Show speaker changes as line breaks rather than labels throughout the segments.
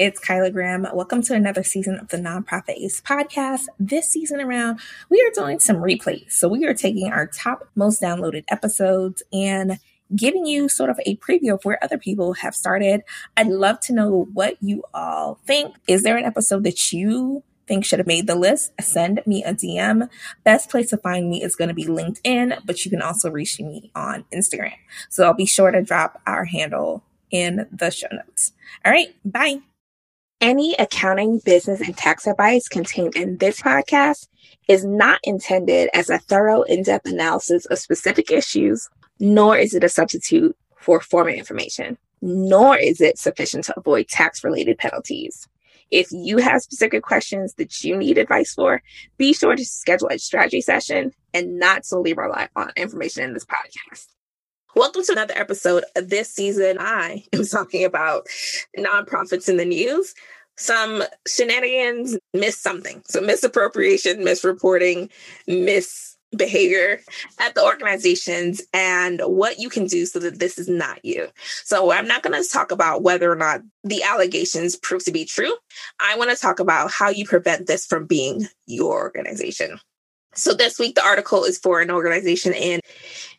It's Kyla Graham. Welcome to another season of the Nonprofit Ace podcast. This season around, we are doing some replays. So we are taking our top most downloaded episodes and giving you sort of a preview of where other people have started. I'd love to know what you all think. Is there an episode that you think should have made the list? Send me a DM. Best place to find me is going to be LinkedIn, but you can also reach me on Instagram. So I'll be sure to drop our handle in the show notes. All right, bye. Any accounting, business, and tax advice contained in this podcast is not intended as a thorough, in depth analysis of specific issues, nor is it a substitute for formal information, nor is it sufficient to avoid tax related penalties. If you have specific questions that you need advice for, be sure to schedule a strategy session and not solely rely on information in this podcast. Welcome to another episode this season. I am talking about nonprofits in the news. Some shenanigans, miss something. So, misappropriation, misreporting, misbehavior at the organizations, and what you can do so that this is not you. So, I'm not going to talk about whether or not the allegations prove to be true. I want to talk about how you prevent this from being your organization. So this week, the article is for an organization in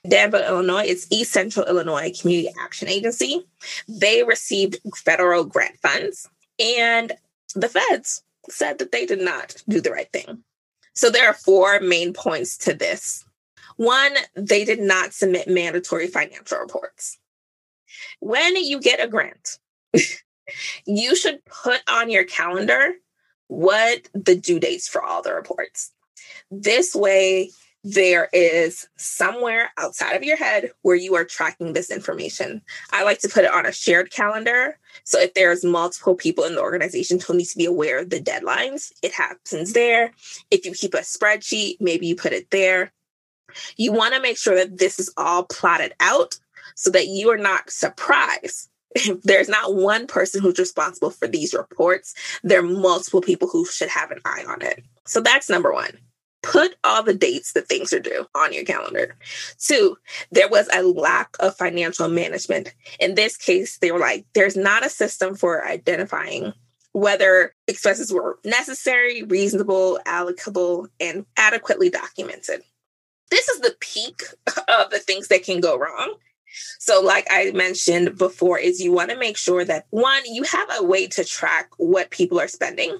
Danville, Illinois. It's East Central Illinois Community Action Agency. They received federal grant funds, and the feds said that they did not do the right thing. So there are four main points to this. One, they did not submit mandatory financial reports. When you get a grant, you should put on your calendar what the due dates for all the reports. This way, there is somewhere outside of your head where you are tracking this information. I like to put it on a shared calendar. So if there's multiple people in the organization who need to be aware of the deadlines, it happens there. If you keep a spreadsheet, maybe you put it there. You want to make sure that this is all plotted out so that you are not surprised if there's not one person who's responsible for these reports, there are multiple people who should have an eye on it. So that's number one put all the dates that things are due on your calendar. Two, there was a lack of financial management. In this case, they were like, there's not a system for identifying whether expenses were necessary, reasonable, allocable, and adequately documented. This is the peak of the things that can go wrong. So, like I mentioned before, is you want to make sure that one, you have a way to track what people are spending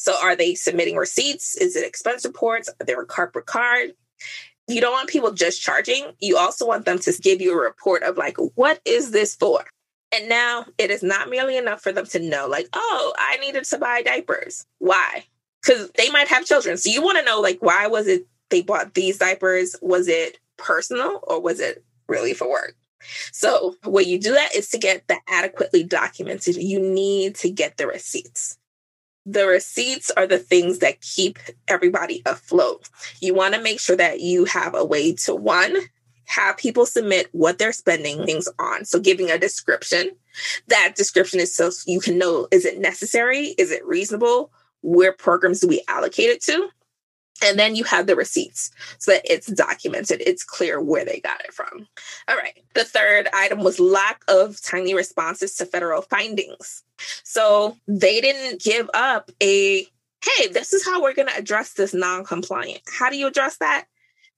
so are they submitting receipts? Is it expense reports? Are there a corporate card? You don't want people just charging. You also want them to give you a report of like, what is this for? And now it is not merely enough for them to know, like, oh, I needed to buy diapers. Why? Because they might have children. So you want to know, like, why was it they bought these diapers? Was it personal or was it really for work? So, what you do that is to get that adequately documented. You need to get the receipts the receipts are the things that keep everybody afloat. You want to make sure that you have a way to one, have people submit what they're spending things on. So giving a description. That description is so you can know is it necessary? Is it reasonable? Where programs do we allocate it to? And then you have the receipts so that it's documented, it's clear where they got it from. All right. The third item was lack of timely responses to federal findings. So they didn't give up a, hey, this is how we're going to address this non compliant. How do you address that?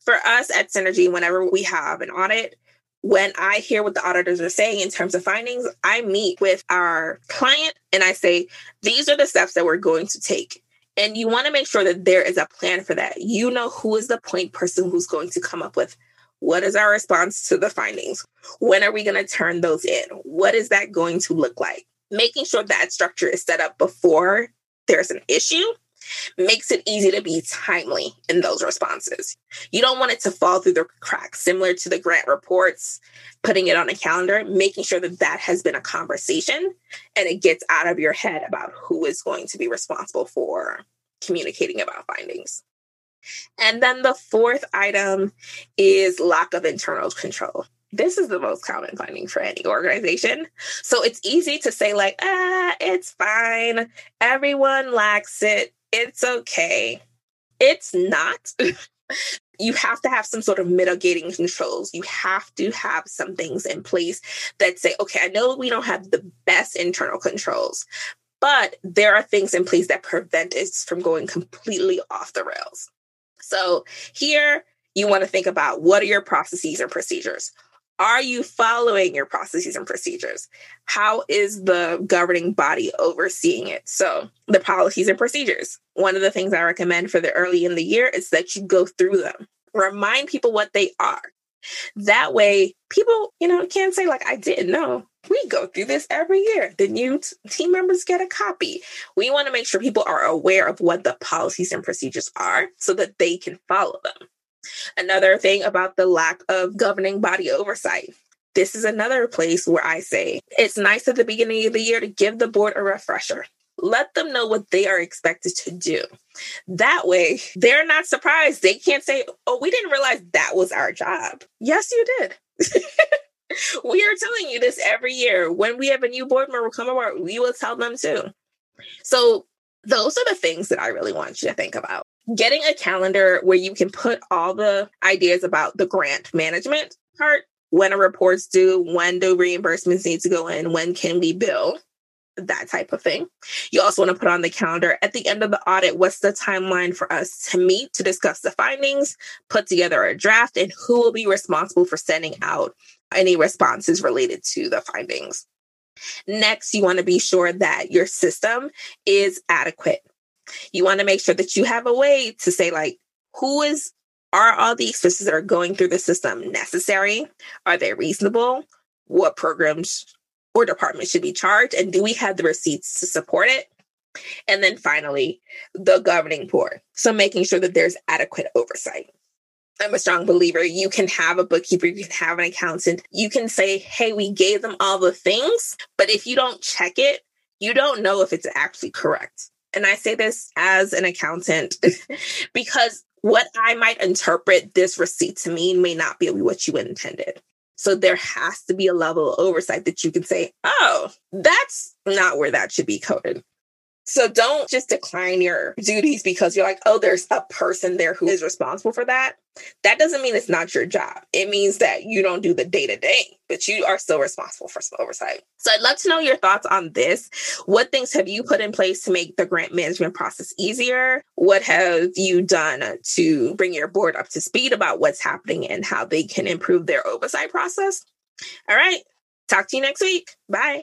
For us at Synergy, whenever we have an audit, when I hear what the auditors are saying in terms of findings, I meet with our client and I say, these are the steps that we're going to take and you want to make sure that there is a plan for that. You know who is the point person who's going to come up with what is our response to the findings? When are we going to turn those in? What is that going to look like? Making sure that structure is set up before there's an issue makes it easy to be timely in those responses. You don't want it to fall through the cracks, similar to the grant reports, putting it on a calendar, making sure that that has been a conversation and it gets out of your head about who is going to be responsible for communicating about findings. And then the fourth item is lack of internal control this is the most common finding for any organization. So it's easy to say, like, ah, it's fine. Everyone lacks it it's okay. It's not. you have to have some sort of mitigating controls. You have to have some things in place that say, okay, I know we don't have the best internal controls, but there are things in place that prevent it from going completely off the rails. So here you want to think about what are your processes and procedures? Are you following your processes and procedures? How is the governing body overseeing it? So, the policies and procedures. One of the things I recommend for the early in the year is that you go through them. Remind people what they are. That way, people, you know, can't say, like, I didn't know. We go through this every year. The new team members get a copy. We want to make sure people are aware of what the policies and procedures are so that they can follow them. Another thing about the lack of governing body oversight. This is another place where I say it's nice at the beginning of the year to give the board a refresher. Let them know what they are expected to do. That way, they're not surprised. They can't say, Oh, we didn't realize that was our job. Yes, you did. we are telling you this every year. When we have a new board member come aboard, we will tell them too. So, those are the things that I really want you to think about getting a calendar where you can put all the ideas about the grant management part when a report's due when do reimbursements need to go in when can we bill that type of thing. You also want to put on the calendar at the end of the audit what's the timeline for us to meet to discuss the findings put together a draft and who will be responsible for sending out any responses related to the findings. Next you want to be sure that your system is adequate you want to make sure that you have a way to say, like, who is, are all the expenses that are going through the system necessary? Are they reasonable? What programs or departments should be charged? And do we have the receipts to support it? And then finally, the governing board. So making sure that there's adequate oversight. I'm a strong believer. You can have a bookkeeper, you can have an accountant. You can say, hey, we gave them all the things, but if you don't check it, you don't know if it's actually correct. And I say this as an accountant because what I might interpret this receipt to mean may not be what you intended. So there has to be a level of oversight that you can say, oh, that's not where that should be coded. So don't just decline your duties because you're like, oh, there's a person there who is responsible for that. That doesn't mean it's not your job. It means that you don't do the day to day, but you are still responsible for some oversight. So I'd love to know your thoughts on this. What things have you put in place to make the grant management process easier? What have you done to bring your board up to speed about what's happening and how they can improve their oversight process? All right. Talk to you next week. Bye.